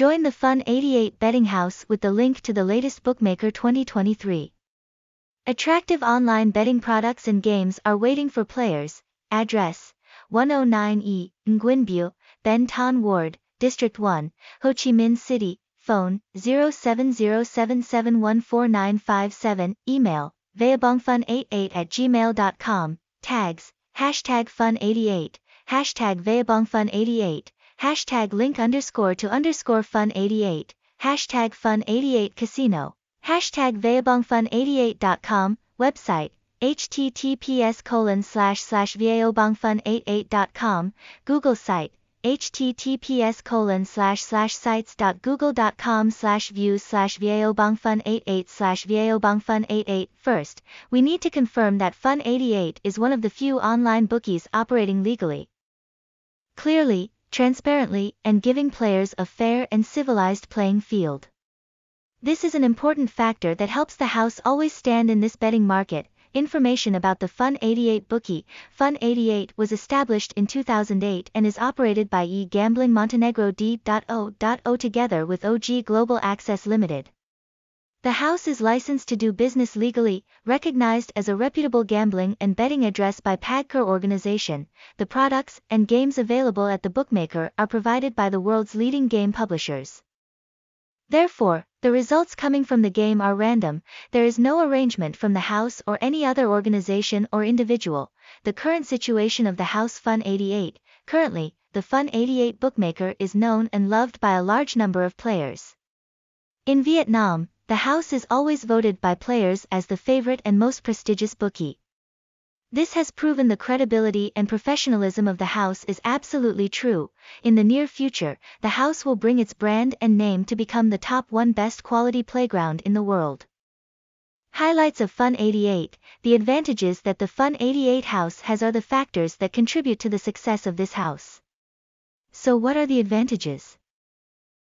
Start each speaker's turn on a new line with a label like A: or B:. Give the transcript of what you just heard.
A: Join the Fun 88 betting house with the link to the latest Bookmaker 2023. Attractive online betting products and games are waiting for players. Address 109E, Nguyen Bieu, Ben Thanh Ward, District 1, Ho Chi Minh City, phone 0707714957, email vaobongfun88 at gmail.com, tags, hashtag fun88, hashtag vaobongfun88, hashtag link underscore to underscore fun88, hashtag fun88 casino, hashtag vaobongfun88.com, website, https colon slash slash vaobongfun88.com, Google site, https colon slash slash sites.google.com slash views slash vaobongfun88 slash vaobongfun88. First, we need to confirm that Fun88 is one of the few online bookies operating legally. Clearly, transparently, and giving players a fair and civilized playing field. This is an important factor that helps the house always stand in this betting market, Information about the Fun88 bookie. Fun88 was established in 2008 and is operated by e-gambling Montenegro D.O.O together with OG Global Access Limited. The house is licensed to do business legally, recognized as a reputable gambling and betting address by PAGCOR organization. The products and games available at the bookmaker are provided by the world's leading game publishers. Therefore, the results coming from the game are random, there is no arrangement from the house or any other organization or individual. The current situation of the House Fun 88, currently, the Fun 88 bookmaker is known and loved by a large number of players. In Vietnam, the house is always voted by players as the favorite and most prestigious bookie. This has proven the credibility and professionalism of the house is absolutely true. In the near future, the house will bring its brand and name to become the top one best quality playground in the world. Highlights of Fun 88 The advantages that the Fun 88 house has are the factors that contribute to the success of this house. So, what are the advantages?